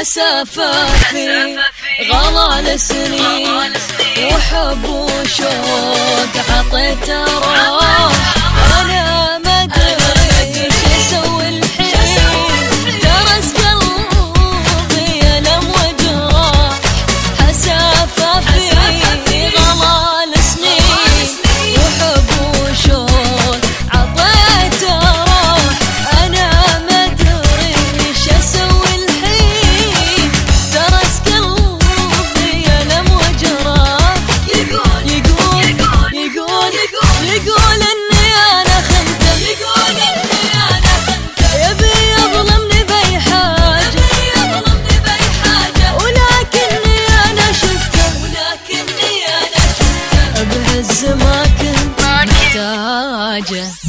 حسافة في غلا سنين وحب وشوق عطيته Media.